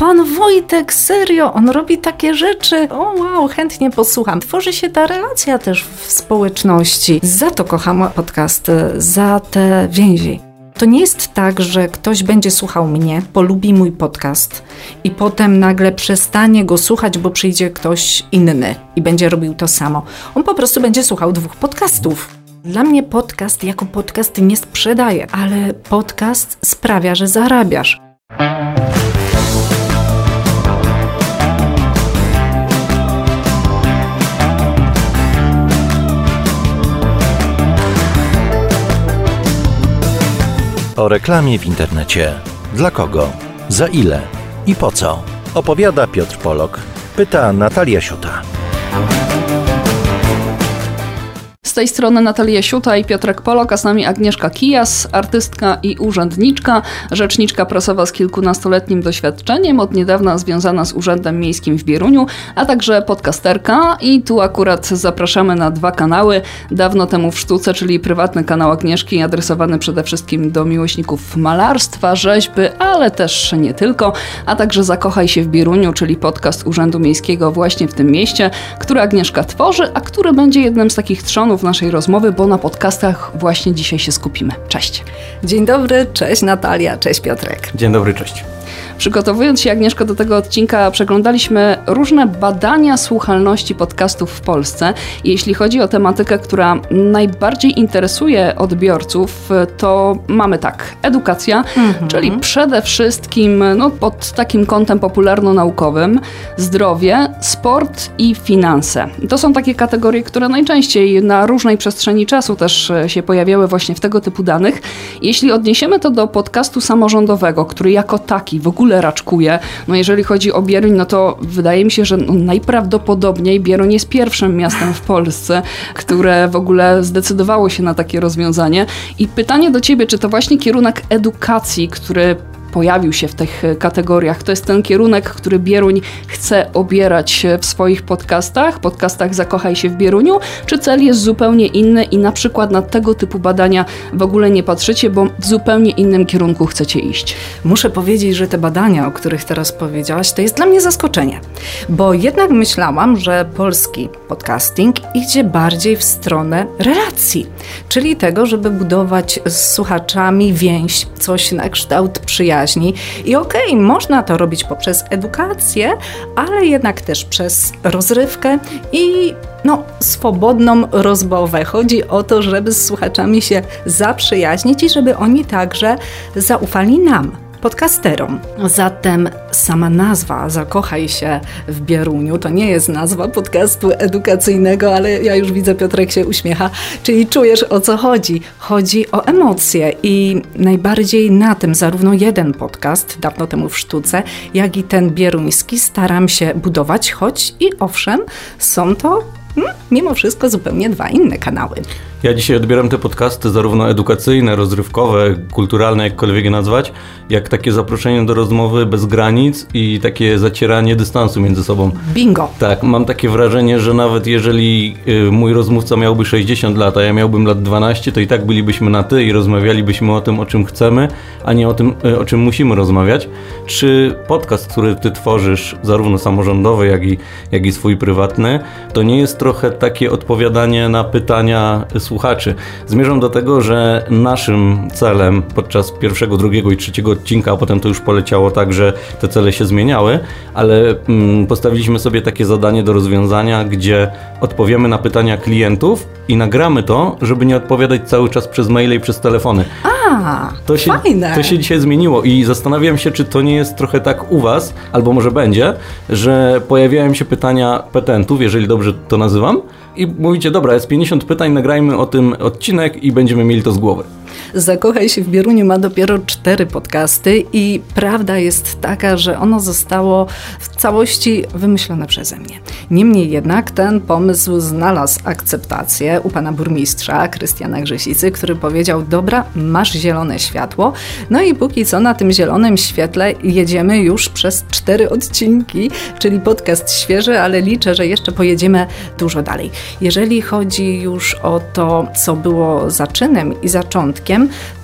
pan Wojtek, serio, on robi takie rzeczy. O wow, chętnie posłucham. Tworzy się ta relacja też w społeczności. Za to kocham podcast, za te więzi. To nie jest tak, że ktoś będzie słuchał mnie, polubi mój podcast i potem nagle przestanie go słuchać, bo przyjdzie ktoś inny i będzie robił to samo. On po prostu będzie słuchał dwóch podcastów. Dla mnie podcast jako podcast nie sprzedaje, ale podcast sprawia, że zarabiasz. O reklamie w internecie. Dla kogo? Za ile? I po co? Opowiada Piotr Polok. Pyta Natalia Siuta. Tej strony Natalia Siuta i Piotrek Polok, a z nami Agnieszka Kijas, artystka i urzędniczka, rzeczniczka prasowa z kilkunastoletnim doświadczeniem, od niedawna związana z Urzędem Miejskim w Bieruniu, a także podcasterka i tu akurat zapraszamy na dwa kanały. Dawno temu w sztuce, czyli prywatny kanał Agnieszki, adresowany przede wszystkim do miłośników malarstwa, rzeźby, ale też nie tylko, a także Zakochaj się w Bieruniu, czyli podcast Urzędu Miejskiego właśnie w tym mieście, który Agnieszka tworzy, a który będzie jednym z takich trzonów naszej rozmowy, bo na podcastach właśnie dzisiaj się skupimy. Cześć. Dzień dobry, cześć Natalia, cześć Piotrek. Dzień dobry, cześć. Przygotowując się, Agnieszko, do tego odcinka, przeglądaliśmy różne badania słuchalności podcastów w Polsce. jeśli chodzi o tematykę, która najbardziej interesuje odbiorców, to mamy tak, edukacja, mhm. czyli przede wszystkim no, pod takim kątem popularno-naukowym, zdrowie, sport i finanse. To są takie kategorie, które najczęściej na różnej przestrzeni czasu też się pojawiały właśnie w tego typu danych. Jeśli odniesiemy to do podcastu samorządowego, który jako taki w ogóle ogóle raczkuje. No jeżeli chodzi o Bieruń, no to wydaje mi się, że no najprawdopodobniej Bieruń jest pierwszym miastem w Polsce, które w ogóle zdecydowało się na takie rozwiązanie. I pytanie do Ciebie, czy to właśnie kierunek edukacji, który pojawił się w tych kategoriach. To jest ten kierunek, który Bieruń chce obierać w swoich podcastach, podcastach Zakochaj się w Bieruniu, czy cel jest zupełnie inny i na przykład na tego typu badania w ogóle nie patrzycie, bo w zupełnie innym kierunku chcecie iść? Muszę powiedzieć, że te badania, o których teraz powiedziałaś, to jest dla mnie zaskoczenie, bo jednak myślałam, że polski podcasting idzie bardziej w stronę relacji, czyli tego, żeby budować z słuchaczami więź, coś na kształt przyjaźni, przyjaźni. I okej, okay, można to robić poprzez edukację, ale jednak też przez rozrywkę i no, swobodną rozmowę. Chodzi o to, żeby z słuchaczami się zaprzyjaźnić i żeby oni także zaufali nam podcasterom. Zatem sama nazwa Zakochaj się w Bieruniu to nie jest nazwa podcastu edukacyjnego, ale ja już widzę, Piotrek się uśmiecha, czyli czujesz o co chodzi. Chodzi o emocje i najbardziej na tym zarówno jeden podcast, dawno temu w sztuce, jak i ten bieruński staram się budować, choć i owszem, są to mimo wszystko zupełnie dwa inne kanały. Ja dzisiaj odbieram te podcasty zarówno edukacyjne, rozrywkowe, kulturalne, jakkolwiek je nazwać, jak takie zaproszenie do rozmowy bez granic i takie zacieranie dystansu między sobą. Bingo! Tak, mam takie wrażenie, że nawet jeżeli y, mój rozmówca miałby 60 lat, a ja miałbym lat 12, to i tak bylibyśmy na ty i rozmawialibyśmy o tym, o czym chcemy, a nie o tym, y, o czym musimy rozmawiać. Czy podcast, który ty tworzysz, zarówno samorządowy, jak i, jak i swój prywatny, to nie jest trochę takie odpowiadanie na pytania słuchaczy. Zmierzam do tego, że naszym celem podczas pierwszego, drugiego i trzeciego odcinka, a potem to już poleciało tak, że te cele się zmieniały, ale mm, postawiliśmy sobie takie zadanie do rozwiązania, gdzie odpowiemy na pytania klientów i nagramy to, żeby nie odpowiadać cały czas przez maile i przez telefony. A, to się, fajne. To się dzisiaj zmieniło i zastanawiam się, czy to nie jest trochę tak u Was, albo może będzie, że pojawiają się pytania petentów, jeżeli dobrze to nazywam, i mówicie, dobra, jest 50 pytań, nagrajmy o tym odcinek i będziemy mieli to z głowy. Zakochaj się w Bieruniu ma dopiero cztery podcasty i prawda jest taka, że ono zostało w całości wymyślone przeze mnie. Niemniej jednak ten pomysł znalazł akceptację u pana burmistrza Krystiana Grzesicy, który powiedział: Dobra, masz zielone światło. No i póki co na tym zielonym świetle jedziemy już przez cztery odcinki, czyli podcast świeży, ale liczę, że jeszcze pojedziemy dużo dalej. Jeżeli chodzi już o to, co było zaczynem i zaczątkiem,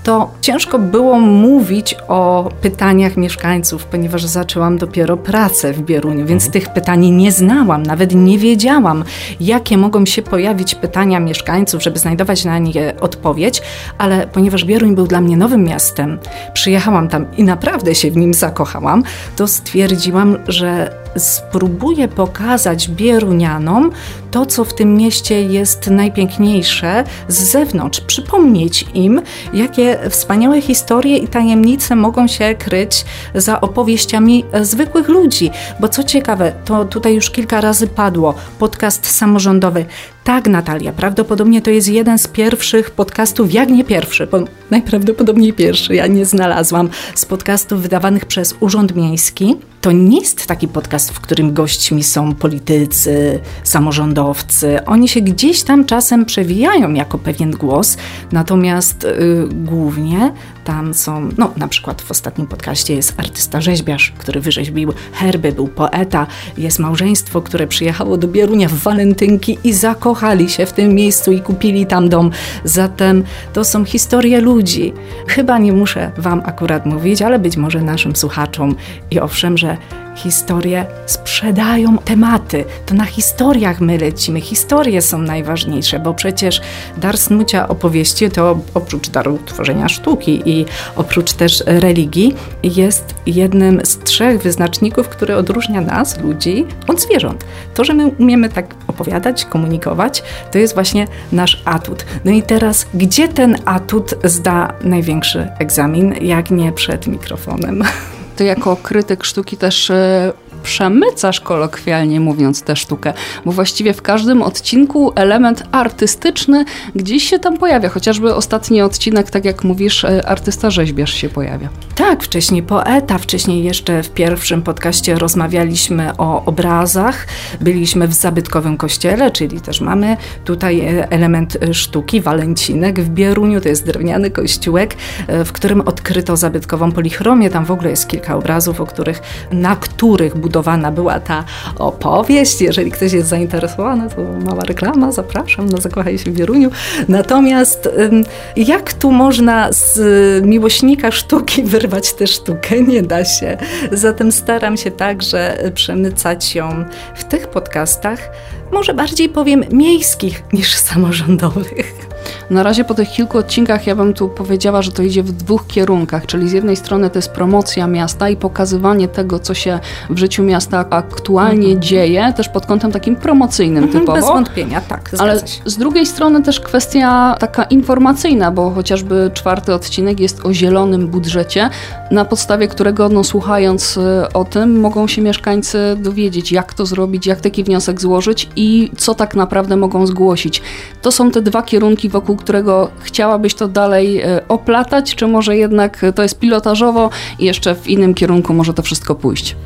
to ciężko było mówić o pytaniach mieszkańców, ponieważ zaczęłam dopiero pracę w Bieruniu, więc mhm. tych pytań nie znałam, nawet nie wiedziałam, jakie mogą się pojawić pytania mieszkańców, żeby znajdować na nie odpowiedź, ale ponieważ Bieruń był dla mnie nowym miastem, przyjechałam tam i naprawdę się w nim zakochałam, to stwierdziłam, że spróbuję pokazać Bierunianom to, co w tym mieście jest najpiękniejsze z zewnątrz, przypomnieć im, jakie wspaniałe historie i tajemnice mogą się kryć za opowieściami zwykłych ludzi. Bo co ciekawe, to tutaj już kilka razy padło, podcast samorządowy. Tak, Natalia, prawdopodobnie to jest jeden z pierwszych podcastów, jak nie pierwszy, bo najprawdopodobniej pierwszy, ja nie znalazłam, z podcastów wydawanych przez Urząd Miejski. To nie jest taki podcast, w którym gośćmi są politycy, samorządowcy. Oni się gdzieś tam czasem przewijają jako pewien głos, natomiast y, głównie tam są, no na przykład w ostatnim podcaście jest artysta rzeźbiarz, który wyrzeźbił herby, był poeta, jest małżeństwo, które przyjechało do Bierunia w walentynki i zakochali się w tym miejscu i kupili tam dom. Zatem to są historie ludzi. Chyba nie muszę Wam akurat mówić, ale być może naszym słuchaczom i owszem, że historie sprzedają tematy. To na historiach my lecimy. Historie są najważniejsze, bo przecież dar snucia opowieści to oprócz daru tworzenia sztuki i oprócz też religii jest jednym z trzech wyznaczników, który odróżnia nas, ludzi, od zwierząt. To, że my umiemy tak opowiadać, komunikować, to jest właśnie nasz atut. No i teraz, gdzie ten atut zda największy egzamin, jak nie przed mikrofonem? Ty jako krytyk sztuki też e, przemycasz kolokwialnie mówiąc tę sztukę, bo właściwie w każdym odcinku element artystyczny gdzieś się tam pojawia, chociażby ostatni odcinek, tak jak mówisz, e, artysta rzeźbiarz się pojawia. Tak, wcześniej poeta, wcześniej jeszcze w pierwszym podcaście rozmawialiśmy o obrazach, byliśmy w zabytkowym kościele, czyli też mamy tutaj e, element sztuki, walencinek w Bieruniu, to jest drewniany kościółek, w którym odkryto zabytkową polichromię, tam w ogóle jest kilka obrazów, o których, na których budowana była ta opowieść. Jeżeli ktoś jest zainteresowany, to mała reklama, zapraszam na Zakochaj się w Wieruniu. Natomiast jak tu można z miłośnika sztuki wyrwać tę sztukę? Nie da się. Zatem staram się także przemycać ją w tych podcastach, może bardziej powiem miejskich niż samorządowych. Na razie po tych kilku odcinkach ja bym tu powiedziała, że to idzie w dwóch kierunkach, czyli z jednej strony to jest promocja miasta i pokazywanie tego, co się w życiu miasta aktualnie mhm. dzieje, też pod kątem takim promocyjnym mhm, typowo. Bez wątpienia, tak. Ale z drugiej strony też kwestia taka informacyjna, bo chociażby czwarty odcinek jest o zielonym budżecie, na podstawie którego no, słuchając y, o tym mogą się mieszkańcy dowiedzieć, jak to zrobić, jak taki wniosek złożyć i co tak naprawdę mogą zgłosić. To są te dwa kierunki, wokół którego chciałabyś to dalej e, oplatać, czy może jednak to jest pilotażowo i jeszcze w innym kierunku może to wszystko pójść?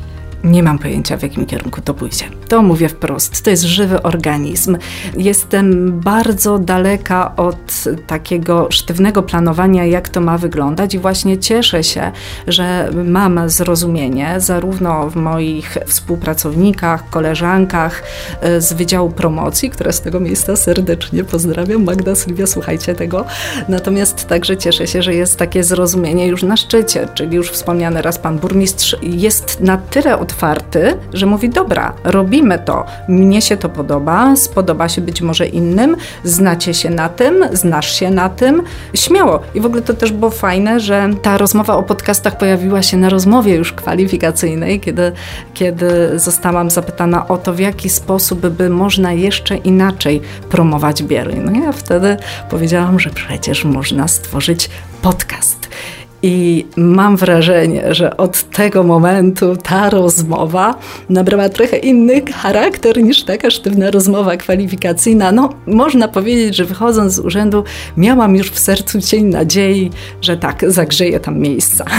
Nie mam pojęcia, w jakim kierunku to pójdzie. To mówię wprost. To jest żywy organizm. Jestem bardzo daleka od takiego sztywnego planowania, jak to ma wyglądać, i właśnie cieszę się, że mam zrozumienie zarówno w moich współpracownikach, koleżankach e, z Wydziału Promocji, które z tego miejsca serdecznie pozdrawiam. Magda, Sylwia, słuchajcie tego. Natomiast także cieszę się, że jest takie zrozumienie już na szczycie, czyli już wspomniany raz pan burmistrz jest na tyle od otwarty, że mówi: Dobra, robimy to, mnie się to podoba, spodoba się być może innym, znacie się na tym, znasz się na tym, śmiało. I w ogóle to też było fajne, że ta rozmowa o podcastach pojawiła się na rozmowie już kwalifikacyjnej, kiedy, kiedy zostałam zapytana o to, w jaki sposób by można jeszcze inaczej promować Bieruń. No ja wtedy powiedziałam, że przecież można stworzyć podcast. I mam wrażenie, że od tego momentu ta rozmowa nabrała trochę inny charakter niż taka sztywna rozmowa kwalifikacyjna. No, można powiedzieć, że wychodząc z urzędu, miałam już w sercu cień nadziei, że tak, zagrzeję tam miejsca.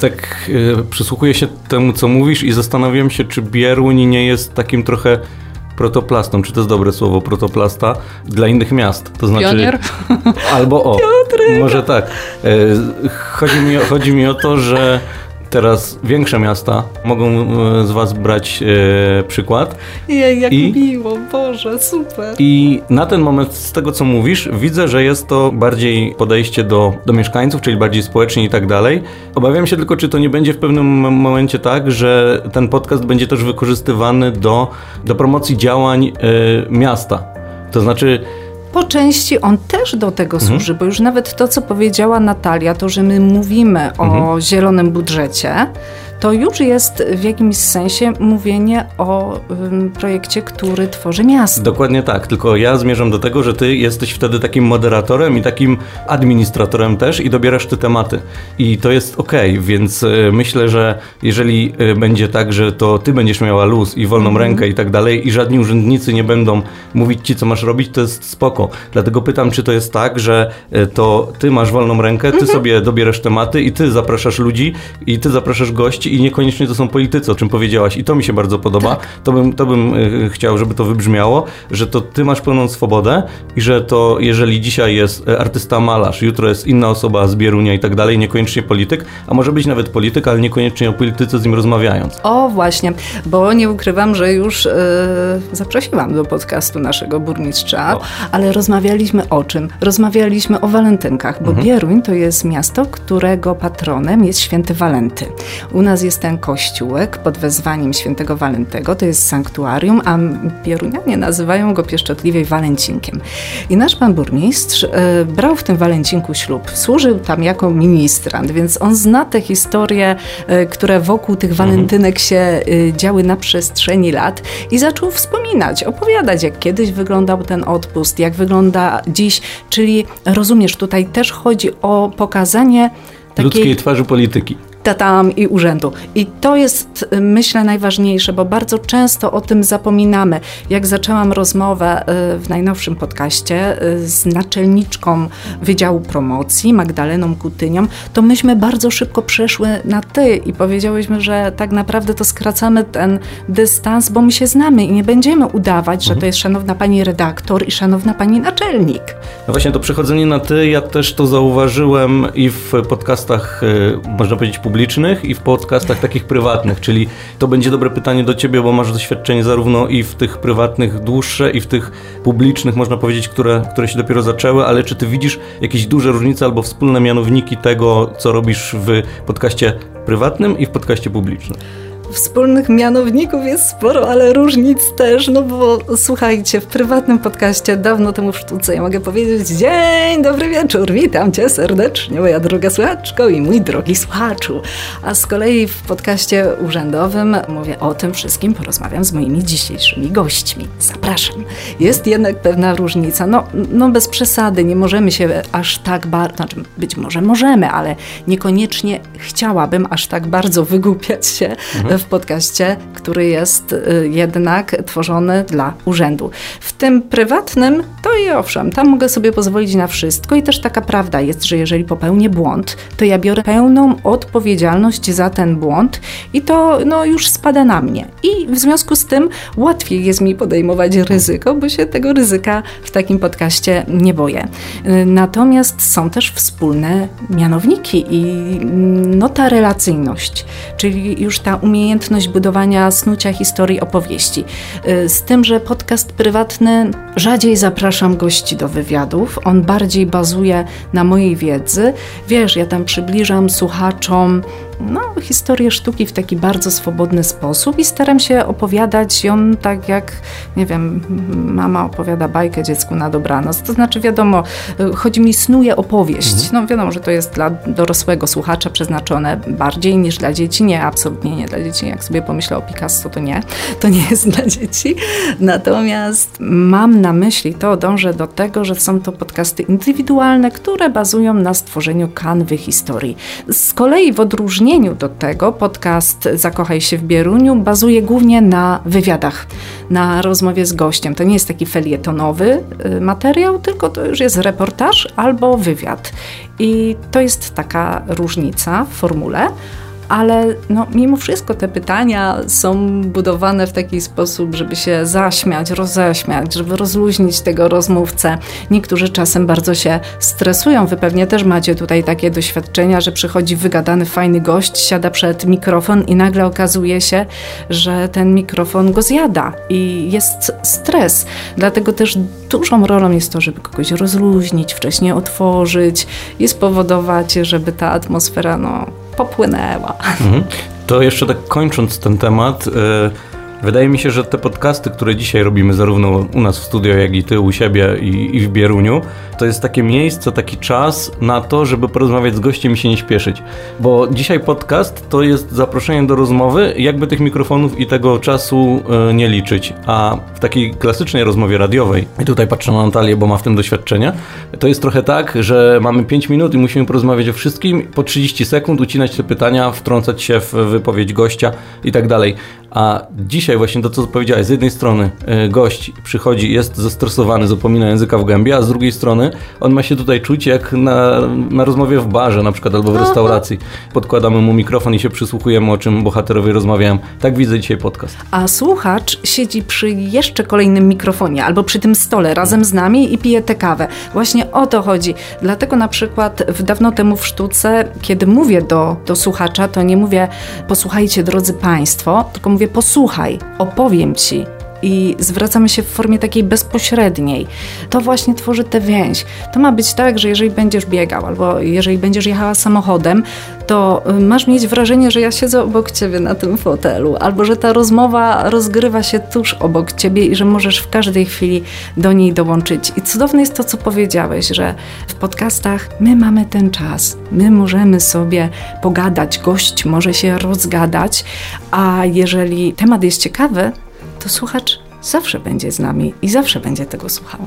Tak y, przysłuchuję się temu, co mówisz i zastanawiam się, czy Bieruń nie jest takim trochę protoplastą, czy to jest dobre słowo, protoplasta, dla innych miast. To znaczy. Pionier? Albo o. Może tak. E, chodzi mi, chodzi mi o to, że teraz większe miasta mogą e, z Was brać e, przykład. Jej, jak I- miło, Boże, super. I na ten moment, z tego co mówisz, widzę, że jest to bardziej podejście do, do mieszkańców, czyli bardziej społecznie i tak dalej. Obawiam się tylko, czy to nie będzie w pewnym mom- momencie tak, że ten podcast będzie też wykorzystywany do, do promocji działań e, miasta. To znaczy, Po części on też do tego Mhm. służy, bo już nawet to, co powiedziała Natalia, to, że my mówimy o Mhm. zielonym budżecie, to już jest w jakimś sensie mówienie o ym, projekcie, który tworzy miasto. Dokładnie tak, tylko ja zmierzam do tego, że ty jesteś wtedy takim moderatorem i takim administratorem też i dobierasz te tematy. I to jest okej, więc e, myślę, że jeżeli e, będzie tak, że to ty będziesz miała luz i wolną rękę i tak dalej i żadni urzędnicy nie będą mówić ci, co masz robić, to jest spoko. Dlatego pytam, czy to jest tak, że e, to ty masz wolną rękę, ty sobie dobierasz tematy i ty zapraszasz ludzi i ty zapraszasz gości i niekoniecznie to są politycy, o czym powiedziałaś i to mi się bardzo podoba. To bym, to bym e, chciał, żeby to wybrzmiało, że to ty masz pełną swobodę i że to jeżeli dzisiaj jest e, artysta malarz, jutro jest inna osoba z Bierunia i tak dalej, niekoniecznie polityk, a może być nawet polityk, ale niekoniecznie o polityce z nim rozmawiając. O, właśnie, bo nie ukrywam, że już e, zaprosiłam do podcastu naszego burmistrza, O. ale rozmawialiśmy o czym? Rozmawialiśmy o walentynkach, bo Bieruń to jest miasto, którego patronem jest święty Walenty. U nas jest ten kościółek pod wezwaniem świętego Walentego, to jest sanktuarium, a Bierunianie nazywają go pieszczotliwie Walencinkiem. I nasz pan burmistrz e, brał w tym Walencinku ślub, służył tam jako ministrant, więc on zna te historie, e, które wokół tych walentynek się e, działy na przestrzeni lat i zaczął wspominać, opowiadać, jak kiedyś wyglądał ten odpust, jak wygląda dziś, czyli rozumiesz, tutaj też chodzi o pokazanie takiej Ludzkiej twarzy polityki. Tatam i urzędu. I to jest, y, myślę, najważniejsze, bo bardzo często o tym zapominamy. Jak zaczęłam rozmowę y, w najnowszym podcaście y, z naczelniczką Wydziału Promocji, Magdaleną Kutynią, to myśmy bardzo szybko przeszły na ty i powiedziałyśmy, że tak naprawdę to skracamy ten dystans, bo my się znamy i nie będziemy udawać, że to jest szanowna pani redaktor i szanowna pani naczelnik. No właśnie to przechodzenie na ty, ja też to zauważyłem i w podcastach, można powiedzieć, publicznych i w podcastach takich prywatnych, czyli to będzie dobre pytanie do ciebie, bo masz doświadczenie zarówno i w tych prywatnych dłuższe i w tych publicznych, można powiedzieć, które, które się dopiero zaczęły, ale czy ty widzisz jakieś duże różnice albo wspólne mianowniki tego, co robisz w podcaście prywatnym i w podcaście publicznym? Wspólnych mianowników jest sporo, ale różnic też, no bo słuchajcie, w prywatnym podcaście dawno temu w sztuce ja mogę powiedzieć dzień, dobry wieczór, witam cię serdecznie, moja droga słuchaczko i mój drogi słuchaczu. A z kolei w podcaście urzędowym mówię o tym wszystkim, porozmawiam z moimi dzisiejszymi gośćmi. Zapraszam. Jest jednak pewna różnica, no, no bez przesady, nie możemy się aż tak bardzo, znaczy być może możemy, ale niekoniecznie chciałabym aż tak bardzo wygłupiać się w podcaście, który jest y, jednak tworzony dla urzędu. W tym prywatnym to i owszem, tam mogę sobie pozwolić na wszystko i też taka prawda jest, że jeżeli popełnię błąd, to ja biorę pełną odpowiedzialność za ten błąd i to no, już spada na mnie. I w związku z tym łatwiej jest mi podejmować ryzyko, bo się tego ryzyka w takim podcaście nie boję. Y, Natomiast są też wspólne mianowniki i mm, no ta relacyjność, czyli już ta umiejętność budowania snucia historii opowieści. Y, Z tym, że podcast prywatny rzadziej zapraszam gości do wywiadów, on bardziej bazuje na mojej wiedzy. Wiesz, ja tam przybliżam słuchaczom no, historię sztuki w taki bardzo swobodny sposób i staram się opowiadać ją tak jak, nie wiem, mama opowiada bajkę dziecku na dobranoc. To znaczy, wiadomo, chodzi mi, snuje opowieść. No wiadomo, że to jest dla dorosłego słuchacza przeznaczone bardziej niż dla dzieci. Nie, absolutnie nie dla dzieci. Jak sobie pomyślę o Picasso, to nie. To nie jest dla dzieci. Natomiast mam na myśli to, dążę do tego, że są to podcasty indywidualne, które bazują na stworzeniu kanwy historii. Z kolei w odróżnieniu do tego podcast Zakochaj się w Bieruniu bazuje głównie na wywiadach, na rozmowie z gościem. To nie jest taki felietonowy y, materiał, tylko to już jest reportaż albo wywiad. I to jest taka różnica w formule. Ale no, mimo wszystko te pytania są budowane w taki sposób, żeby się zaśmiać, roześmiać, żeby rozluźnić tego rozmówcę. Niektórzy czasem bardzo się stresują. Wy pewnie też macie tutaj takie doświadczenia, że przychodzi wygadany, fajny gość, siada przed mikrofon i nagle okazuje się, że ten mikrofon go zjada i jest stres. Dlatego też dużą rolą jest to, żeby kogoś rozluźnić, wcześniej otworzyć i spowodować, żeby ta atmosfera no, popłynęła. Mhm. To jeszcze tak kończąc ten temat, yy Wydaje mi się, że te podcasty, które dzisiaj robimy, zarówno u nas w studio, jak i ty u siebie i, i, w Bieruniu, to jest takie miejsce, taki czas na to, żeby porozmawiać z gościem i się nie śpieszyć. Bo dzisiaj podcast to jest zaproszenie do rozmowy, jakby tych mikrofonów i tego czasu y, nie liczyć. A w takiej klasycznej rozmowie radiowej, i tutaj patrzę na Natalię, bo ma w tym doświadczenie, to jest trochę tak, że mamy 5 minut i musimy porozmawiać o wszystkim, po 30 sekund ucinać te pytania, wtrącać się w wypowiedź gościa i tak dalej. A dzisiaj właśnie to, co powiedziałeś, z jednej strony e, gość przychodzi, jest zestresowany, zapomina języka w gębie, a z drugiej strony on ma się tutaj czuć jak na, na rozmowie w barze na przykład albo w restauracji. Podkładamy mu mikrofon i się przysłuchujemy, o czym bohaterowie rozmawiają. Tak widzę dzisiaj podcast. A słuchacz siedzi przy jeszcze kolejnym mikrofonie albo przy tym stole razem z nami i pije tę kawę. Właśnie o to chodzi. Dlatego na przykład w dawno temu w sztuce, kiedy mówię do, do słuchacza, to nie mówię posłuchajcie drodzy Państwo, tylko mówię Posłuchaj, opowiem ci, i zwracamy się w formie takiej bezpośredniej. To właśnie tworzy tę więź. To ma być tak, że jeżeli będziesz biegał albo jeżeli będziesz jechała samochodem, to y, masz mieć wrażenie, że ja siedzę obok ciebie na tym fotelu, albo że ta rozmowa rozgrywa się tuż obok ciebie i że możesz w każdej chwili do niej dołączyć. I cudowne jest to, co powiedziałeś, że w podcastach my mamy ten czas, my możemy sobie pogadać, gość może się rozgadać, a jeżeli temat jest ciekawy, to słuchacz zawsze będzie z nami i zawsze będzie tego słuchał.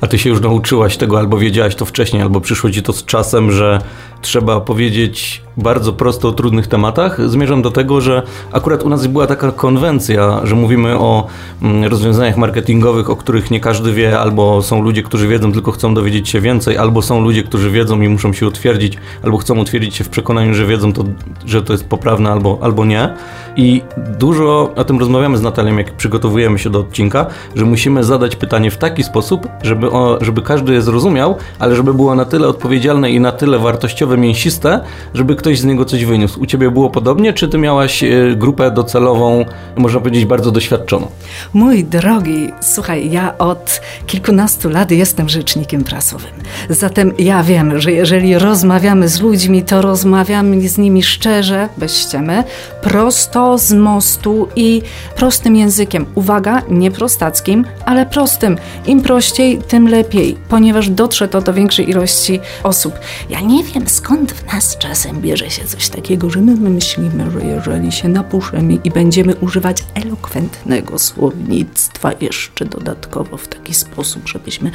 A ty się już nauczyłaś tego, albo wiedziałaś to wcześniej, albo przyszło ci to z czasem, że trzeba powiedzieć bardzo prosto o trudnych tematach. Zmierzam do tego, że akurat u nas była taka konwencja, że mówimy o mm, rozwiązaniach marketingowych, o których nie każdy wie, albo są ludzie, którzy wiedzą, tylko chcą dowiedzieć się więcej, albo są ludzie, którzy wiedzą i muszą się utwierdzić, albo chcą utwierdzić się w przekonaniu, że wiedzą, to, że to jest poprawne, albo, albo nie. I dużo o tym rozmawiamy z Natalią, jak przygotowujemy się do odcinka, że musimy zadać pytanie w taki sposób, żeby, o, żeby każdy je zrozumiał, ale żeby było na tyle odpowiedzialne i na tyle wartościowe, mięsiste, żeby ktoś z niego coś wyniósł. U ciebie było podobnie, czy ty miałaś e, grupę docelową, można powiedzieć, bardzo doświadczoną? Mój drogi, słuchaj, ja od kilkunastu lat jestem rzecznikiem prasowym. Zatem ja wiem, że jeżeli rozmawiamy z ludźmi, to rozmawiamy z nimi szczerze, bez ściemy, prosto z mostu i prostym językiem. Uwaga, nie prostackim, ale prostym. Im prościej, tym lepiej, ponieważ dotrze to do większej ilości osób. Ja nie wiem skąd w nas czasem bierze się coś takiego, że my myślimy, że jeżeli się napuszemy i będziemy używać elokwentnego słownictwa jeszcze dodatkowo w taki sposób, żebyśmy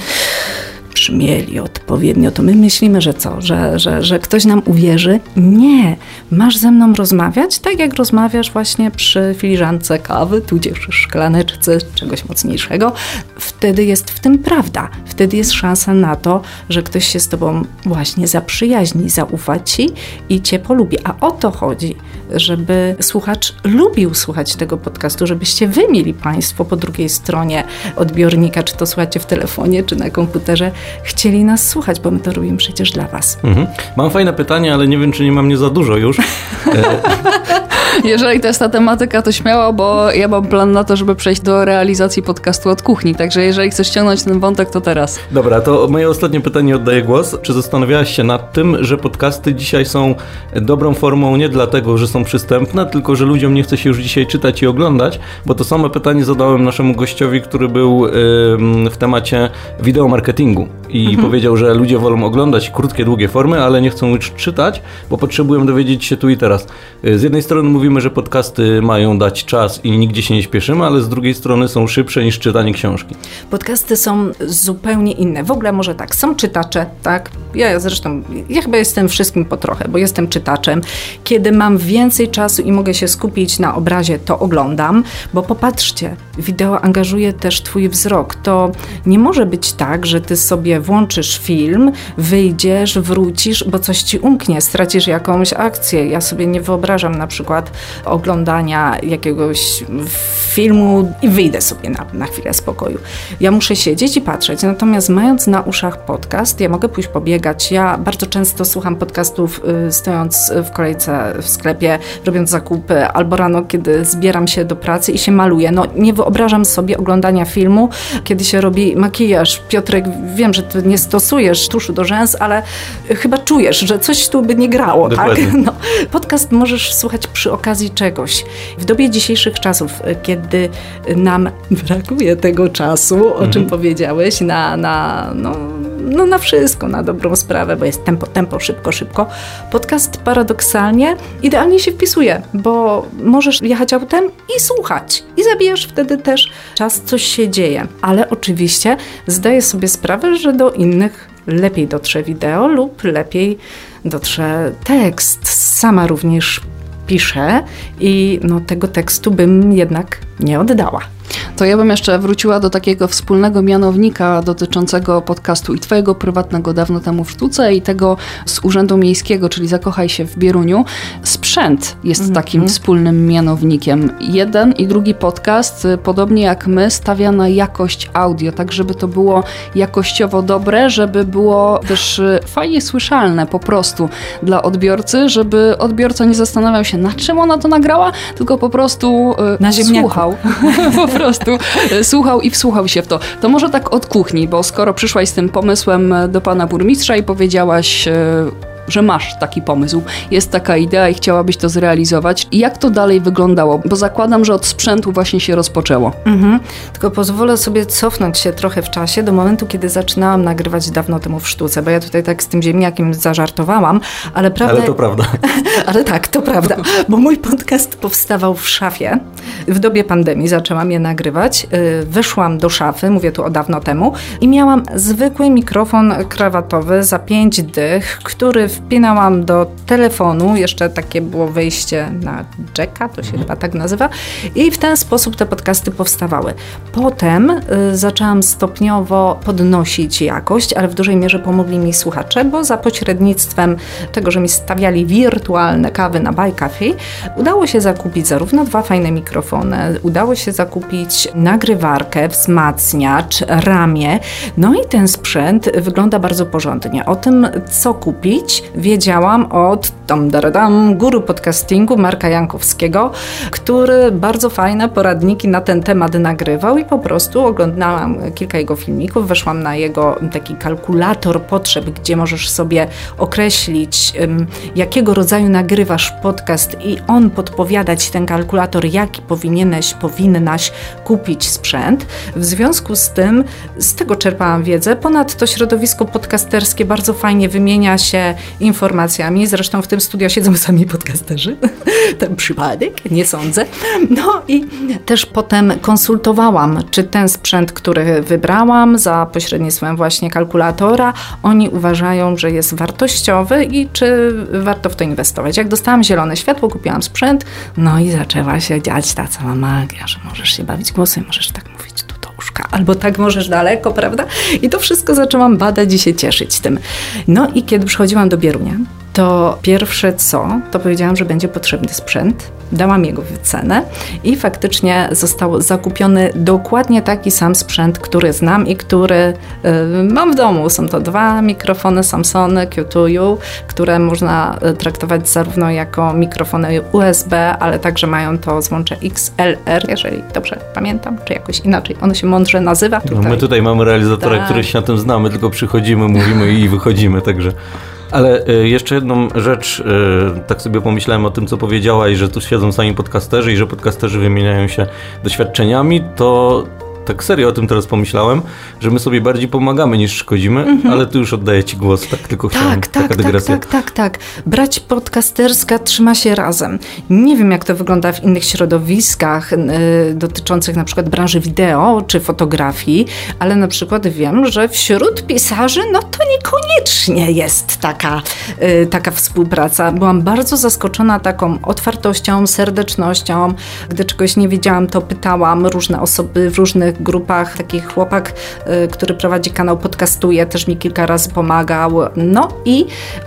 brzmieli odpowiednio, to my myślimy, że co, że, że, że ktoś nam uwierzy? Nie. Masz ze mną rozmawiać tak, jak rozmawiasz właśnie przy filiżance kawy, tudzież szklaneczce czegoś mocniejszego. Wtedy jest w tym prawda. Wtedy jest szansa na to, że ktoś się z tobą właśnie zaprzyjaźni, zaufa ci i cię polubi. A o to chodzi, żeby słuchacz lubił słuchać tego podcastu, żebyście wy mieli Państwo po drugiej stronie odbiornika, czy to słuchacie w telefonie, czy na komputerze, chcieli nas słuchać, bo my to robimy przecież dla Was. Mhm. Mam fajne pytanie, ale nie wiem, czy nie mam nie za dużo już. Jeżeli to jest ta tematyka, to śmiało, bo ja mam plan na to, żeby przejść do realizacji podcastu od kuchni. Także jeżeli chcesz ciągnąć ten wątek, to teraz. Dobra, to moje ostatnie pytanie oddaję głos. Czy zastanawiałaś się nad tym, że podcasty dzisiaj są dobrą formą nie dlatego, że są przystępne, tylko że ludziom nie chce się już dzisiaj czytać i oglądać? Bo to samo pytanie zadałem naszemu gościowi, który był w temacie wideo marketingu i mhm. powiedział, że ludzie wolą oglądać krótkie, długie formy, ale nie chcą już czytać, bo potrzebują dowiedzieć się tu i teraz. Z jednej strony mówimy mówimy, że podcasty mają dać czas i nigdzie się nie śpieszymy, ale z drugiej strony są szybsze niż czytanie książki. Podcasty są zupełnie inne. W ogóle może tak, są czytacze, tak? Ja zresztą, ja chyba jestem wszystkim po trochę, bo jestem czytaczem. Kiedy mam więcej czasu i mogę się skupić na obrazie, to oglądam, bo popatrzcie, wideo angażuje też twój wzrok. To nie może być tak, że ty sobie włączysz film, wyjdziesz, wrócisz, bo coś ci umknie, stracisz jakąś akcję. Ja sobie nie wyobrażam na przykład oglądania jakiegoś filmu i wyjdę sobie na, na chwilę spokoju. Ja muszę siedzieć i patrzeć, natomiast mając na uszach podcast, ja mogę pójść pobiegać. Ja bardzo często słucham podcastów y, stojąc w kolejce w sklepie, robiąc zakupy, albo rano, kiedy zbieram się do pracy i się maluję. No nie wyobrażam sobie oglądania filmu, kiedy się robi makijaż. Piotrek, wiem, że ty nie stosujesz tuszu do rzęs, ale chyba czujesz, że coś tu by nie grało, tak? Dokładnie. No, podcast możesz słuchać przy okazji czegoś. W dobie dzisiejszych czasów, y, kiedy nam brakuje tego czasu, o czym powiedziałeś, na, na, no, no na wszystko, na dobrą sprawę, bo jest tempo, tempo, szybko, szybko. Podcast paradoksalnie idealnie się wpisuje, bo możesz jechać autem i słuchać. I zabijasz wtedy też czas, coś się dzieje. Ale oczywiście zdaję sobie sprawę, że do innych lepiej dotrze wideo lub lepiej dotrze tekst. Sama również piszę i no, tego tekstu bym jednak nie oddała. To ja bym jeszcze wróciła do takiego wspólnego mianownika dotyczącego podcastu i twojego prywatnego dawno temu w sztuce i tego z Urzędu Miejskiego, czyli Zakochaj się w Bieruniu. Sprzęt jest takim wspólnym mianownikiem. Jeden i drugi podcast, y, podobnie jak my, stawia na jakość audio, tak żeby to było jakościowo dobre, żeby było też y, fajnie słyszalne po prostu dla odbiorcy, żeby odbiorca nie zastanawiał się, na czym ona to nagrała, tylko po prostu y, Na ziemniaku. słuchał. prostu e, słuchał i wsłuchał się w to. To może tak od kuchni, bo skoro przyszłaś z tym pomysłem e, do pana burmistrza i powiedziałaś e, że masz taki pomysł, jest taka idea i chciałabyś to zrealizować. Jak to dalej wyglądało? Bo zakładam, że od sprzętu właśnie się rozpoczęło. Mhm. Tylko pozwolę sobie cofnąć się trochę w czasie do momentu, kiedy zaczynałam nagrywać dawno temu w sztuce, bo ja tutaj tak z tym ziemniakiem zażartowałam, ale prawda... Ale to prawda. Ale tak, to prawda, bo mój podcast powstawał w szafie. W dobie pandemii zaczęłam je nagrywać. Yy, Wyszłam do szafy, mówię tu o dawno temu, i miałam zwykły mikrofon krawatowy za pięć dych, który wpinałam do telefonu. Jeszcze takie było wejście na jacka, to się chyba tak nazywa. I w ten sposób te podcasty powstawały. Potem y, zaczęłam stopniowo podnosić jakość, ale w dużej mierze pomogli mi słuchacze, bo za pośrednictwem tego, że mi stawiali wirtualne kawy na Buy Coffee, udało się zakupić zarówno dwa fajne mikrofony, udało się zakupić nagrywarkę, wzmacniacz, ramię. No i ten sprzęt wygląda bardzo porządnie. O tym, co kupić, wiedziałam od tam, daradam, guru podcastingu Marka Jankowskiego, który bardzo fajne poradniki na ten temat nagrywał i po prostu oglądałam kilka jego filmików, weszłam na jego taki kalkulator potrzeb, gdzie możesz sobie określić, jakiego rodzaju nagrywasz podcast i on podpowiada ci ten kalkulator, jaki powinieneś, powinnaś kupić sprzęt. W związku z tym, z tego czerpałam wiedzę. Ponadto środowisko podcasterskie bardzo fajnie wymienia się informacjami. Zresztą w tym studio siedzą sami podcasterzy. Ten przypadek, nie sądzę. No i też potem konsultowałam, czy ten sprzęt, który wybrałam za pośrednictwem właśnie kalkulatora, oni uważają, że jest wartościowy i czy warto w to inwestować. Jak dostałam zielone światło, kupiłam sprzęt, no i zaczęła się dziać ta cała magia, że możesz się bawić głosem, możesz tak mówić uszka, albo tak możesz daleko, prawda? I to wszystko zaczęłam badać i się cieszyć tym. No i kiedy przychodziłam do Bierunia, to pierwsze co, to powiedziałam, że będzie potrzebny sprzęt. Dałam jego wycenę i faktycznie został zakupiony dokładnie taki sam sprzęt, który znam i który y, mam w domu. Są to dwa mikrofony Samsony Q2U, które można y, traktować zarówno jako mikrofony USB, ale także mają to złącze XLR, jeżeli dobrze pamiętam, czy jakoś inaczej. Ono się mądrze nazywa. No, my tutaj mamy realizatora, Tak. który się na tym znamy, tylko przychodzimy, mówimy i wychodzimy, także... Ale y, jeszcze jedną rzecz, y, tak sobie pomyślałem o tym, co powiedziałaś, że tu siedzą sami podcasterzy i że podcasterzy wymieniają się doświadczeniami, to tak serio o tym teraz pomyślałem, że my sobie bardziej pomagamy niż szkodzimy, mhm. ale tu już oddaję Ci głos, tak tylko chciałem, tak, tak, tak, tak, tak, tak. Brać podcasterska trzyma się razem. Nie wiem, jak to wygląda w innych środowiskach y, dotyczących na przykład branży wideo czy fotografii, ale na przykład wiem, że wśród pisarzy, no to niekoniecznie jest taka, y, taka współpraca. Byłam bardzo zaskoczona taką otwartością, serdecznością. Gdy czegoś nie wiedziałam, to pytałam różne osoby w różnych grupach. Taki chłopak, y, który prowadzi kanał, podcastuje, też mi kilka razy pomagał. No i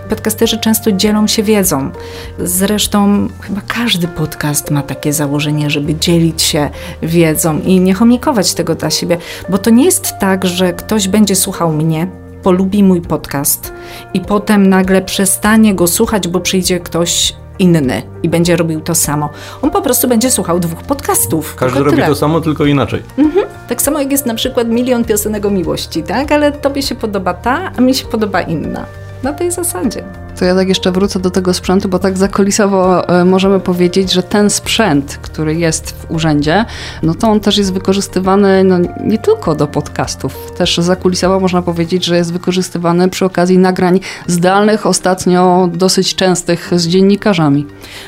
podcasterzy często dzielą się wiedzą. Zresztą chyba każdy podcast ma takie założenie, żeby dzielić się wiedzą i nie chomikować tego dla siebie, bo to nie jest tak, że ktoś będzie słuchał mnie, polubi mój podcast i potem nagle przestanie go słuchać, bo przyjdzie ktoś inny i będzie robił to samo. On po prostu będzie słuchał dwóch podcastów. Każdy robi tyle. to samo, tylko inaczej. Mhm. Tak samo jak jest na przykład milion piosenek o miłości, tak? Ale tobie się podoba ta, a mi się podoba inna. Na tej zasadzie. To ja tak jeszcze wrócę do tego sprzętu, bo tak zakolisowo e, możemy powiedzieć, że ten sprzęt, który jest w urzędzie, no to on też jest wykorzystywany no, nie tylko do podcastów. Też zakulisowo można powiedzieć, że jest wykorzystywany przy okazji nagrań zdalnych, ostatnio dosyć częstych z dziennikarzami.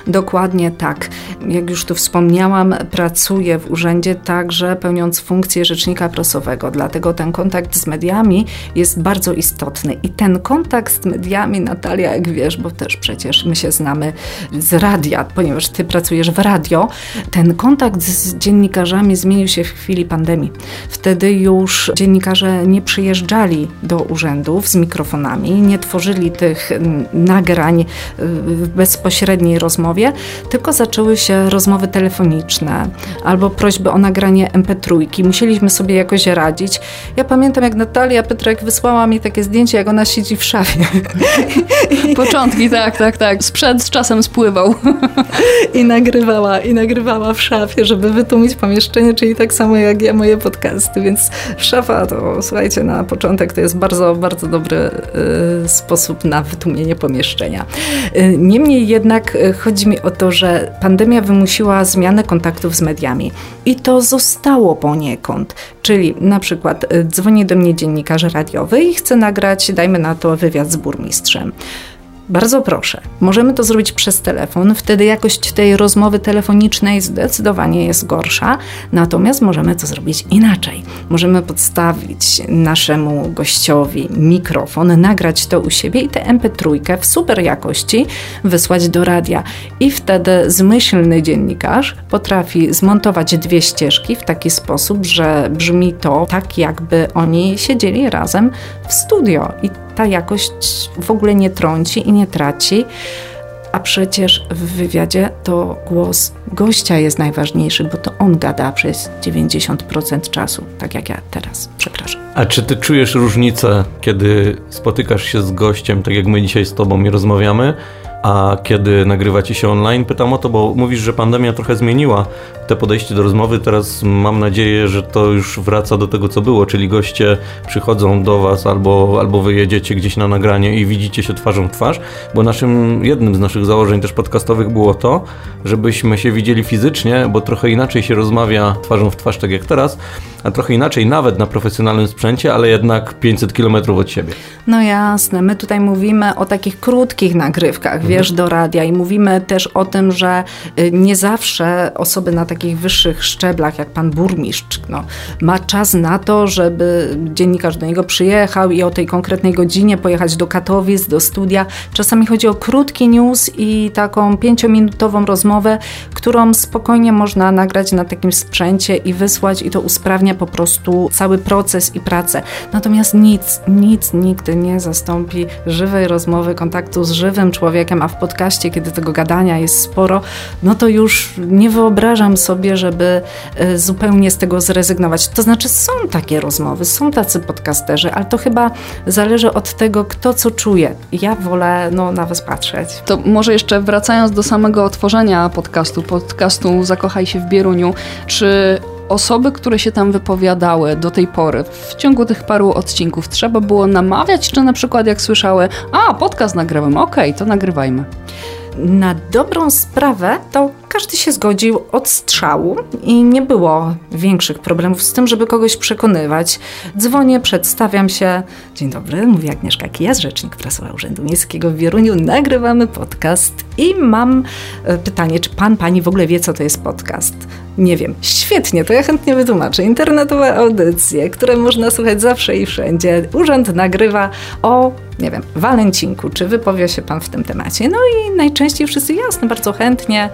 Dokładnie tak. Jak już tu wspomniałam, pracuję w urzędzie także pełniąc funkcję rzecznika prasowego, dlatego ten kontakt z mediami jest bardzo istotny. I ten kontakt mediami, Natalia, jak wiesz, bo też przecież my się znamy z radia, ponieważ ty pracujesz w radio, ten kontakt z dziennikarzami zmienił się w chwili pandemii. Wtedy już dziennikarze nie przyjeżdżali do urzędów z mikrofonami, nie tworzyli tych nagrań w bezpośredniej rozmowie, tylko zaczęły się rozmowy telefoniczne albo prośby o nagranie MP3. Musieliśmy sobie jakoś radzić. Ja pamiętam, jak Natalia Petrek wysłała mi takie zdjęcie, jak ona siedzi w szafie. Początki, tak, tak, tak. Sprzęt z czasem spływał. I nagrywała, i nagrywała w szafie, żeby wytłumić pomieszczenie, czyli tak samo jak ja moje podcasty, więc szafa to, słuchajcie, na początek to jest bardzo, bardzo dobry y, sposób na wytłumienie pomieszczenia. Y, niemniej jednak y, chodzi mi o to, że pandemia wymusiła zmianę kontaktów z mediami i to zostało poniekąd, czyli na przykład y, dzwoni do mnie dziennikarz radiowy i chce nagrać, dajmy na to, wywiad z burmistrzem. Bardzo proszę, możemy to zrobić przez telefon, wtedy jakość tej rozmowy telefonicznej zdecydowanie jest gorsza, natomiast możemy to zrobić inaczej. Możemy podstawić naszemu gościowi mikrofon, nagrać to u siebie i tę MP3 w super jakości wysłać do radia. I wtedy zmyślny dziennikarz potrafi zmontować dwie ścieżki w taki sposób, że brzmi to tak, jakby oni siedzieli razem w studio. I ta jakość w ogóle nie trąci i nie traci. A przecież w wywiadzie to głos gościa jest najważniejszy, bo to on gada przez 90% czasu, tak jak ja teraz. Przepraszam. A czy ty czujesz różnicę, kiedy spotykasz się z gościem, tak jak my dzisiaj z tobą i rozmawiamy, a kiedy nagrywacie się online? Pytam o to, bo mówisz, że pandemia trochę zmieniła te podejście do rozmowy. Teraz mam nadzieję, że to już wraca do tego, co było, czyli goście przychodzą do Was albo, albo wy jedziecie gdzieś na nagranie i widzicie się twarzą w twarz, bo naszym, jednym z naszych założeń też podcastowych było to, żebyśmy się widzieli fizycznie, bo trochę inaczej się rozmawia twarzą w twarz, tak jak teraz, a trochę inaczej nawet na profesjonalnym sprzęcie, ale jednak 500 km od siebie. No jasne, my tutaj mówimy o takich krótkich nagrywkach, mhm. Wiesz, do radia i mówimy też o tym, że y, nie zawsze osoby na takich wyższych szczeblach, jak pan burmistrz, no, ma czas na to, żeby dziennikarz do niego przyjechał i o tej konkretnej godzinie pojechać do Katowic, do studia. Czasami chodzi o krótki news i taką pięciominutową rozmowę, którą spokojnie można nagrać na takim sprzęcie i wysłać i to usprawnia po prostu cały proces i pracę. Natomiast nic, nic nigdy nie zastąpi żywej rozmowy, kontaktu z żywym człowiekiem, a w podcaście, kiedy tego gadania jest sporo, no to już nie wyobrażam sobie, żeby e, zupełnie z tego zrezygnować. To znaczy są takie rozmowy, są tacy podcasterzy, ale to chyba zależy od tego, kto co czuje. Ja wolę no, na was patrzeć. To może jeszcze wracając do samego otworzenia podcastu, podcastu Zakochaj się w Bieruniu, czy osoby, które się tam wypowiadały do tej pory, w ciągu tych paru odcinków, trzeba było namawiać, czy na przykład jak słyszały, a podcast nagrywamy, okej, okay, to nagrywajmy. Na dobrą sprawę to każdy się zgodził od strzału i nie było większych problemów z tym, żeby kogoś przekonywać. Dzwonię, przedstawiam się. Dzień dobry, mówi Agnieszka Kijas, rzecznik prasowa Urzędu Miejskiego w Wieruniu. Nagrywamy podcast i mam e, pytanie, czy pan, pani w ogóle wie, co to jest podcast? Nie wiem. Świetnie, to ja chętnie wytłumaczę. Internetowe audycje, które można słuchać zawsze i wszędzie. Urząd nagrywa o, nie wiem, walencinku. Czy wypowie się pan w tym temacie? No i najczęściej wszyscy jasne, bardzo chętnie.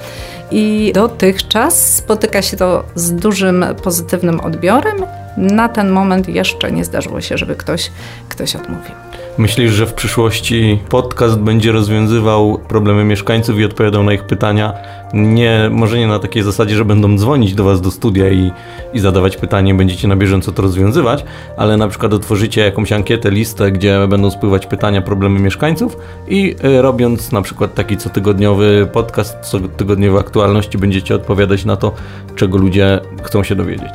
I dotychczas spotyka się to z dużym pozytywnym odbiorem. Na ten moment jeszcze nie zdarzyło się, żeby ktoś, ktoś odmówił. Myślisz, że w przyszłości podcast będzie rozwiązywał problemy mieszkańców i odpowiadał na ich pytania? Nie, może nie na takiej zasadzie, że będą dzwonić do Was do studia i, i zadawać pytanie, będziecie na bieżąco to rozwiązywać, ale na przykład otworzycie jakąś ankietę, listę, gdzie będą spływać pytania, problemy mieszkańców i y, robiąc na przykład taki cotygodniowy podcast, cotygodniowe aktualności, będziecie odpowiadać na to, czego ludzie chcą się dowiedzieć.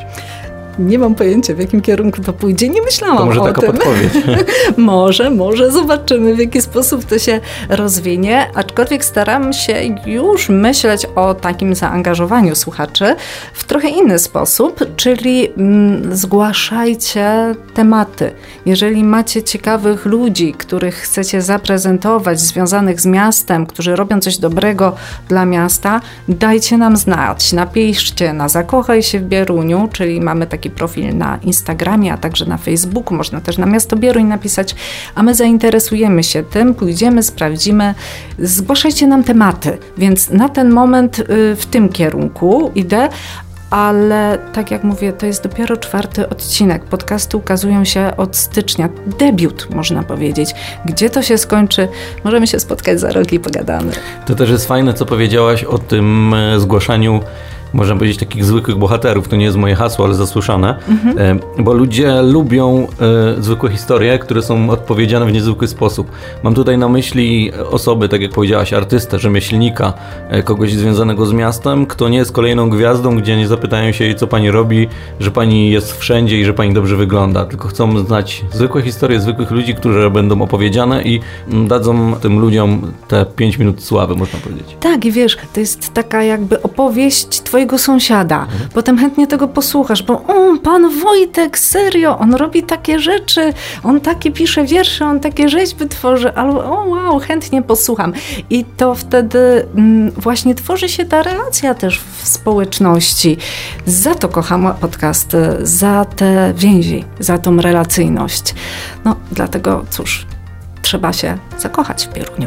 Nie mam pojęcia, w jakim kierunku to pójdzie. Nie myślałam to może o taka tym. podpowiedź. może, może zobaczymy, w jaki sposób to się rozwinie. Aczkolwiek staram się już myśleć o takim zaangażowaniu słuchaczy w trochę inny sposób, czyli mm, zgłaszajcie tematy. Jeżeli macie ciekawych ludzi, których chcecie zaprezentować, związanych z miastem, którzy robią coś dobrego dla miasta, dajcie nam znać. Napiszcie na Zakochaj się w Bieruniu, czyli mamy taki taki profil na Instagramie, a także na Facebooku. Można też na Miasto Bieruń napisać, a my zainteresujemy się tym, pójdziemy, sprawdzimy. Zgłaszajcie nam tematy, więc na ten moment y, w tym kierunku idę, ale tak jak mówię, to jest dopiero czwarty odcinek. Podcasty ukazują się od stycznia. Debiut, można powiedzieć. Gdzie to się skończy? Możemy się spotkać za rok i pogadamy. To też jest fajne, co powiedziałaś o tym e, zgłaszaniu można powiedzieć, takich zwykłych bohaterów. To nie jest moje hasło, ale zasłyszane. Mhm. Bo ludzie lubią e, zwykłe historie, które są odpowiedziane w niezwykły sposób. Mam tutaj na myśli osoby, tak jak powiedziałaś, artystę, rzemieślnika, e, kogoś związanego z miastem, kto nie jest kolejną gwiazdą, gdzie nie zapytają się jej, co pani robi, że pani jest wszędzie i że pani dobrze wygląda, tylko chcą znać zwykłe historie zwykłych ludzi, które będą opowiedziane i mm, dadzą tym ludziom te 5 minut sławy, można powiedzieć. Tak, i wiesz, to jest taka jakby opowieść twojego twojego sąsiada. Mhm. Potem chętnie tego posłuchasz, bo o, pan Wojtek, serio, on robi takie rzeczy, on takie pisze wiersze, on takie rzeźby tworzy, ale o wow, chętnie posłucham. I to wtedy mm, właśnie tworzy się ta relacja też w społeczności. Za to kocham podcasty, za te więzi, za tą relacyjność. No, dlatego cóż, trzeba się zakochać w Pieruniu.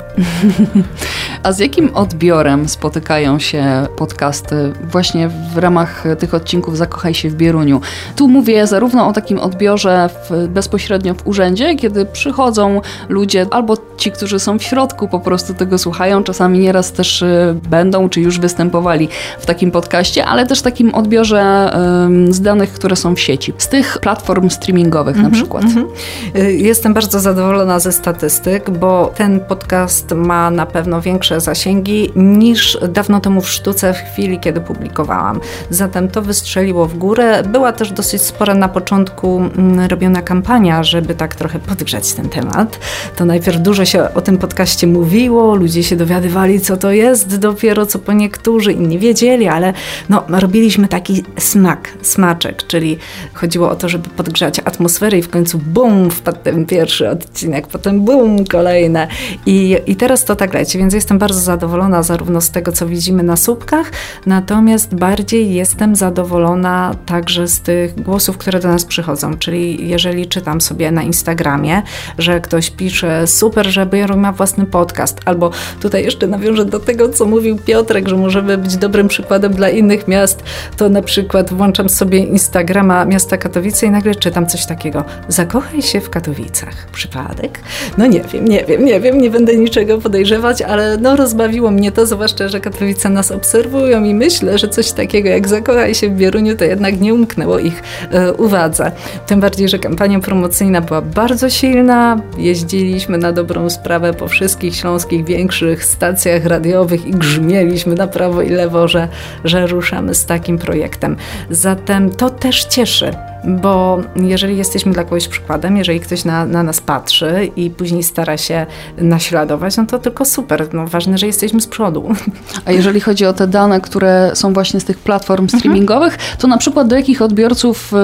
A z jakim odbiorem spotykają się podcasty właśnie w ramach tych odcinków Zakochaj się w Bieruniu? Tu mówię zarówno o takim odbiorze w, bezpośrednio w urzędzie, kiedy przychodzą ludzie, albo ci, którzy są w środku, po prostu tego słuchają, czasami nieraz też y, będą, czy już występowali w takim podcaście, ale też takim odbiorze um, z danych, które są w sieci, z tych platform streamingowych mm -hmm, na mhm, przykład. Mm -hmm. Jestem bardzo zadowolona ze statystyk, bo ten podcast ma na pewno większe zasięgi niż dawno temu w sztuce w chwili, kiedy publikowałam. Zatem to wystrzeliło w górę. Była też dosyć spora na początku mm, robiona kampania, żeby tak trochę podgrzać ten temat. To najpierw dużo się o tym podcaście mówiło, ludzie się dowiadywali, co to jest, dopiero co po niektórzy, inni wiedzieli, ale no, robiliśmy taki smak, smaczek, czyli chodziło o to, żeby podgrzać atmosferę i w końcu bum, wpadł ten pierwszy odcinek, potem bum, kolejne. I, I teraz to tak leci, więc jestem bardzo zadowolona zarówno z tego, co widzimy na słupkach, natomiast bardziej jestem zadowolona także z tych głosów, które do nas przychodzą, czyli jeżeli czytam sobie na Instagramie, że ktoś pisze super, że Bieruń ma własny podcast, albo tutaj jeszcze nawiążę do tego, co mówił Piotrek, że możemy być dobrym przykładem dla innych miast, to na przykład włączam sobie Instagrama miasta Katowice i nagle czytam coś takiego. Zakochaj się w Katowicach. Przypadek? No nie wiem, nie wiem, nie wiem, nie będę niczego podejrzewać, ale no rozbawiło mnie to, zwłaszcza, że Katowice nas obserwują i myślę, że coś takiego jak zakochaj się w Bieruniu to jednak nie umknęło ich e, uwadze. Tym bardziej, że kampania promocyjna była bardzo silna, jeździliśmy na dobrą sprawę po wszystkich śląskich większych stacjach radiowych i grzmieliśmy na prawo i lewo, że, że ruszamy z takim projektem. Zatem to też cieszy bo jeżeli jesteśmy dla kogoś przykładem, jeżeli ktoś na, na nas patrzy i później stara się naśladować, no to tylko super. No, ważne, że jesteśmy z przodu. A jeżeli chodzi o te dane, które są właśnie z tych platform Mhm. streamingowych, to na przykład do jakich odbiorców y,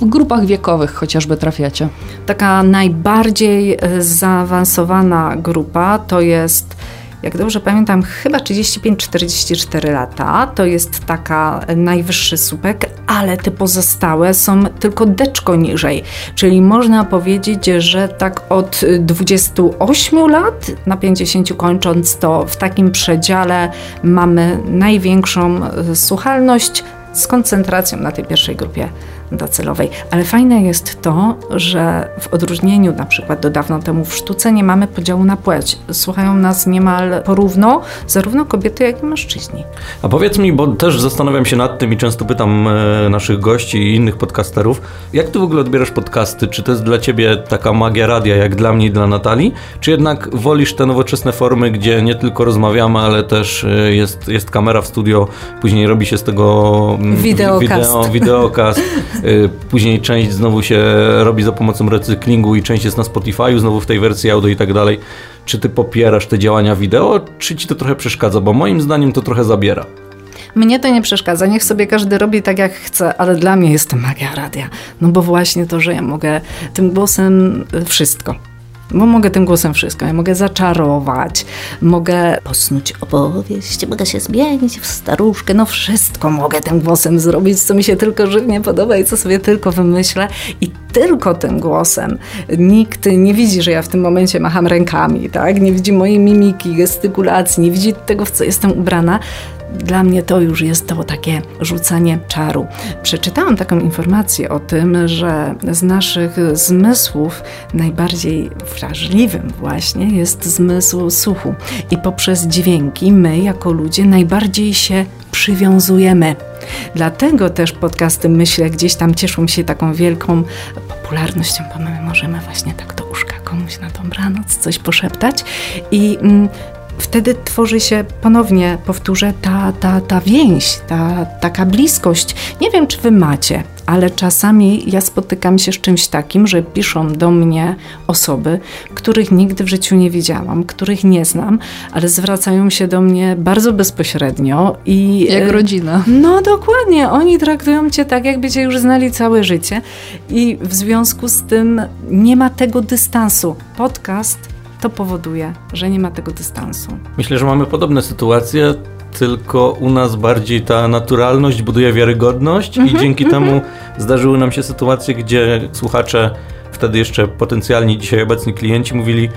w grupach wiekowych chociażby trafiacie? Taka najbardziej zaawansowana grupa to jest, jak dobrze pamiętam, chyba 35-44 lata. To jest taka najwyższy słupek, ale te pozostałe są tylko deczko niżej. Czyli można powiedzieć, że tak od 28 lat na 50 kończąc, to w takim przedziale mamy największą e, słuchalność z koncentracją na tej pierwszej grupie docelowej. Ale fajne jest to, że w odróżnieniu na przykład do dawno temu w sztuce nie mamy podziału na płeć. Słuchają nas niemal porówno zarówno kobiety, jak i mężczyźni. A powiedz mi, bo też zastanawiam się nad tym i często pytam e, naszych gości i innych podcasterów, jak ty w ogóle odbierasz podcasty? Czy to jest dla ciebie taka magia radia, jak dla mnie i dla Natalii? Czy jednak wolisz te nowoczesne formy, gdzie nie tylko rozmawiamy, ale też e, jest, jest kamera w studio, później robi się z tego mm, wi- Wideokast. wideo, wideokast, później część znowu się robi za pomocą recyklingu i część jest na Spotify'u, znowu w tej wersji audio i tak dalej. Czy ty popierasz te działania wideo, czy ci to trochę przeszkadza? Bo moim zdaniem to trochę zabiera. Mnie to nie przeszkadza, niech sobie każdy robi tak jak chce, ale dla mnie jest to magia radia. No bo właśnie to, że ja mogę tym głosem y, wszystko. Bo mogę tym głosem wszystko. Ja mogę zaczarować, mogę posnuć opowieść, mogę się zmienić w staruszkę. No wszystko mogę tym głosem zrobić, co mi się tylko żywnie podoba i co sobie tylko wymyślę. I tylko tym głosem. Nikt nie widzi, że ja w tym momencie macham rękami, tak? Nie widzi mojej mimiki, gestykulacji, nie widzi tego, w co jestem ubrana. Dla mnie to już jest to takie rzucanie czaru. Przeczytałam taką informację o tym, że z naszych zmysłów najbardziej wrażliwym właśnie jest zmysł słuchu. I poprzez dźwięki my, jako ludzie, najbardziej się przywiązujemy. Dlatego też podcasty, myślę, gdzieś tam cieszą się taką wielką popularnością, bo my możemy właśnie tak do uszka komuś na dobranoc coś poszeptać i mm, wtedy tworzy się ponownie, powtórzę, ta, ta, ta więź, ta taka bliskość. Nie wiem, czy wy macie, ale czasami ja spotykam się z czymś takim, że piszą do mnie osoby, których nigdy w życiu nie widziałam, których nie znam, ale zwracają się do mnie bardzo bezpośrednio i. Jak e, rodzina. no dokładnie, oni traktują cię tak, jakby cię już znali całe życie i w związku z tym nie ma tego dystansu. Podcast to powoduje, że nie ma tego dystansu. Myślę, że mamy podobne sytuacje, tylko u nas bardziej ta naturalność buduje wiarygodność i dzięki temu zdarzyły nam się sytuacje, gdzie słuchacze, wtedy jeszcze potencjalni dzisiaj obecni klienci mówili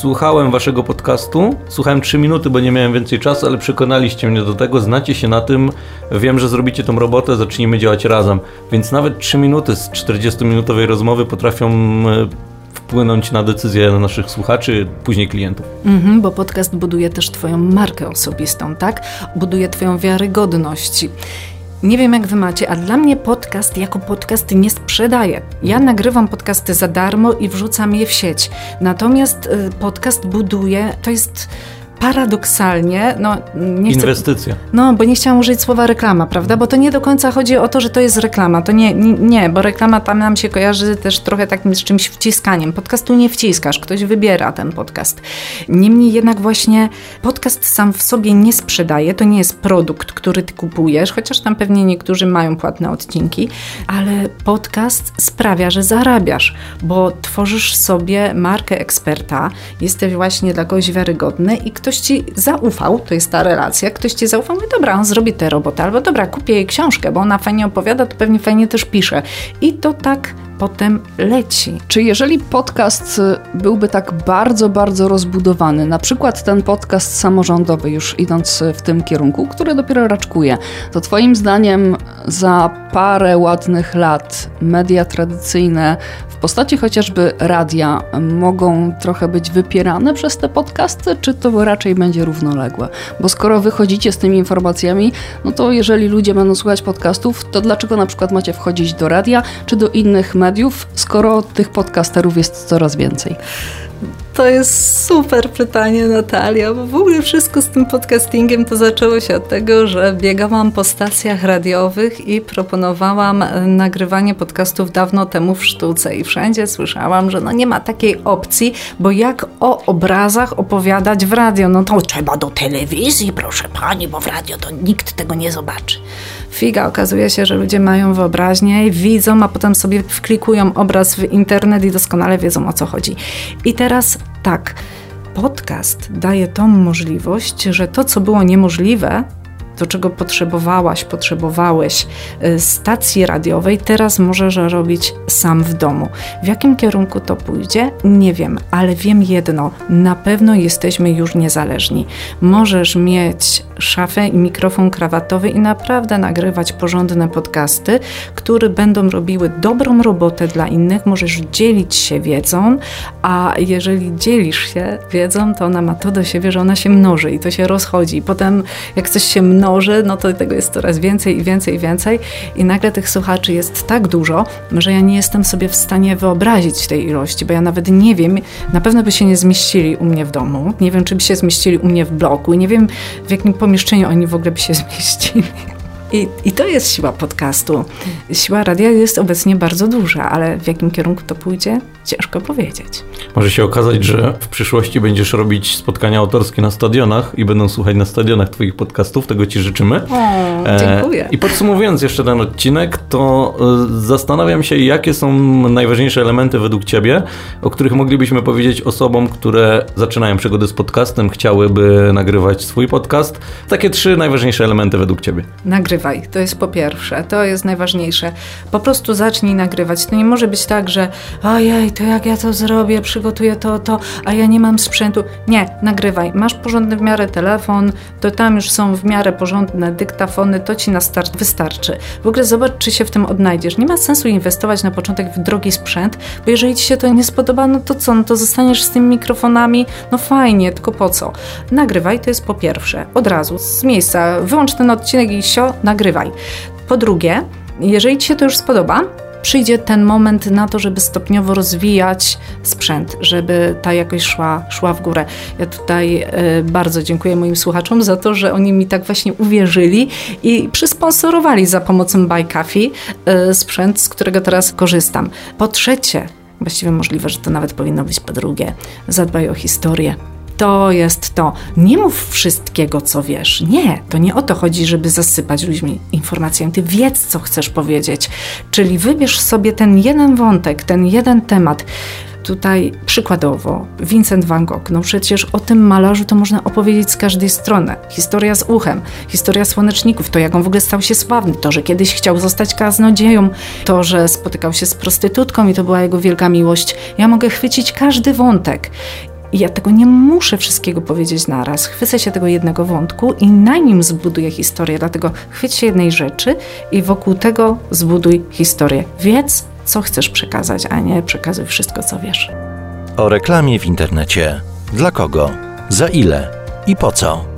słuchałem waszego podcastu, słuchałem 3 minuty, bo nie miałem więcej czasu, ale przekonaliście mnie do tego, znacie się na tym, wiem, że zrobicie tą robotę, zacznijmy działać razem. Więc nawet 3 minuty z 40-minutowej rozmowy potrafią e, wpłynąć na decyzje naszych słuchaczy, później klientów. Mhm, bo podcast buduje też Twoją markę osobistą, tak? Buduje Twoją wiarygodność. Nie wiem, jak Wy macie, a dla mnie podcast jako podcast nie sprzedaje. Ja nagrywam podcasty za darmo i wrzucam je w sieć. Natomiast y, podcast buduje, to jest paradoksalnie, no nie chcę... Inwestycja. No, bo nie chciałam użyć słowa reklama, prawda? Bo to nie do końca chodzi o to, że to jest reklama. To nie, nie, nie, bo reklama tam nam się kojarzy też trochę takim z czymś wciskaniem. Podcastu nie wciskasz, ktoś wybiera ten podcast. Niemniej jednak właśnie podcast sam w sobie nie sprzedaje, to nie jest produkt, który ty kupujesz, chociaż tam pewnie niektórzy mają płatne odcinki, ale podcast sprawia, że zarabiasz, bo tworzysz sobie markę eksperta, jesteś właśnie dla kogoś wiarygodny i ktoś ci zaufał, to jest ta relacja, ktoś ci zaufał, mówi, dobra, on zrobi tę robotę, albo dobra, kupię jej książkę, bo ona fajnie opowiada, to pewnie fajnie też pisze. I to tak potem leci. Czy jeżeli podcast y, byłby tak bardzo, bardzo rozbudowany, na przykład ten podcast samorządowy, już idąc y, w tym kierunku, który dopiero raczkuje, to Twoim zdaniem za parę ładnych lat media tradycyjne w postaci chociażby radia mogą trochę być wypierane przez te podcasty, czy to raczej będzie równoległe? Bo skoro wychodzicie z tymi informacjami, no to jeżeli ludzie będą słuchać podcastów, to dlaczego na przykład macie wchodzić do radia czy do innych mediów, skoro tych podcasterów jest coraz więcej? To jest super pytanie, Natalia, bo w ogóle wszystko z tym podcastingiem to zaczęło się od tego, że biegałam po stacjach radiowych i proponowałam nagrywanie podcastów dawno temu w sztuce i wszędzie słyszałam, że no nie ma takiej opcji, bo jak o obrazach opowiadać w radio, no to trzeba do telewizji, proszę pani, bo w radio to nikt tego nie zobaczy. Figa, okazuje się, że ludzie mają wyobraźnię, widzą, a potem sobie wklikują obraz w internet i doskonale wiedzą o co chodzi. I teraz tak, podcast daje tą możliwość, że to, co było niemożliwe, do czego potrzebowałaś, potrzebowałeś y, stacji radiowej, teraz możesz robić sam w domu. W jakim kierunku to pójdzie? Nie wiem, ale wiem jedno: na pewno jesteśmy już niezależni. Możesz mieć szafę i mikrofon krawatowy i naprawdę nagrywać porządne podcasty, które będą robiły dobrą robotę dla innych. Możesz dzielić się wiedzą, a jeżeli dzielisz się wiedzą, to ona ma to do siebie, że ona się mnoży i to się rozchodzi. Potem, jak coś się mnoży, no to tego jest coraz więcej i więcej i więcej. I nagle tych słuchaczy jest tak dużo, że ja nie jestem sobie w stanie wyobrazić tej ilości, bo ja nawet nie wiem, na pewno by się nie zmieścili u mnie w domu, nie wiem, czy by się zmieścili u mnie w bloku i nie wiem, w jakim pomieszczeniu oni w ogóle by się zmieścili. I, I to jest siła podcastu. Siła radia jest obecnie bardzo duża, ale w jakim kierunku to pójdzie, ciężko powiedzieć. Może się okazać, że w przyszłości będziesz robić spotkania autorskie na stadionach i będą słuchać na stadionach Twoich podcastów. Tego Ci życzymy. O, dziękuję. E, I podsumowując jeszcze ten odcinek, to e, zastanawiam się, jakie są najważniejsze elementy według Ciebie, o których moglibyśmy powiedzieć osobom, które zaczynają przygody z podcastem, chciałyby nagrywać swój podcast. Takie trzy najważniejsze elementy według Ciebie. Nagrywaj. To jest po pierwsze. To jest najważniejsze. Po prostu zacznij nagrywać. To nie może być tak, że ojej, to jak ja to zrobię, przygotuję to, to, a ja nie mam sprzętu. Nie, nagrywaj. Masz porządny w miarę telefon, to tam już są w miarę porządne dyktafony, to ci na start wystarczy. W ogóle zobacz, czy się w tym odnajdziesz. Nie ma sensu inwestować na początek w drogi sprzęt, bo jeżeli ci się to nie spodoba, no to co? No to zostaniesz z tymi mikrofonami, no fajnie, tylko po co? Nagrywaj, to jest po pierwsze. Od razu, z miejsca. Wyłącz ten odcinek i sio, nagrywaj. Po drugie, jeżeli ci się to już spodoba, przyjdzie ten moment na to, żeby stopniowo rozwijać sprzęt, żeby ta jakość szła, szła w górę. Ja tutaj y, bardzo dziękuję moim słuchaczom za to, że oni mi tak właśnie uwierzyli i przysponsorowali za pomocą Buy Coffee y, sprzęt, z którego teraz korzystam. Po trzecie, właściwie możliwe, że to nawet powinno być po drugie, zadbaj o historię to jest to. Nie mów wszystkiego, co wiesz. Nie, to nie o to chodzi, żeby zasypać ludźmi informacjami. Ty wiedz, co chcesz powiedzieć. Czyli wybierz sobie ten jeden wątek, ten jeden temat. Tutaj przykładowo Vincent van Gogh, no przecież o tym malarzu to można opowiedzieć z każdej strony. Historia z uchem, historia słoneczników, to jak on w ogóle stał się sławny, to, że kiedyś chciał zostać kaznodzieją, to, że spotykał się z prostytutką i to była jego wielka miłość. Ja mogę chwycić każdy wątek i ja tego nie muszę wszystkiego powiedzieć naraz. Chwycę się tego jednego wątku i na nim zbuduję historię. Dlatego chwyć się jednej rzeczy i wokół tego zbuduj historię. Wiedz, co chcesz przekazać, a nie przekazuj wszystko, co wiesz. O reklamie w internecie. Dla kogo? Za ile? I po co?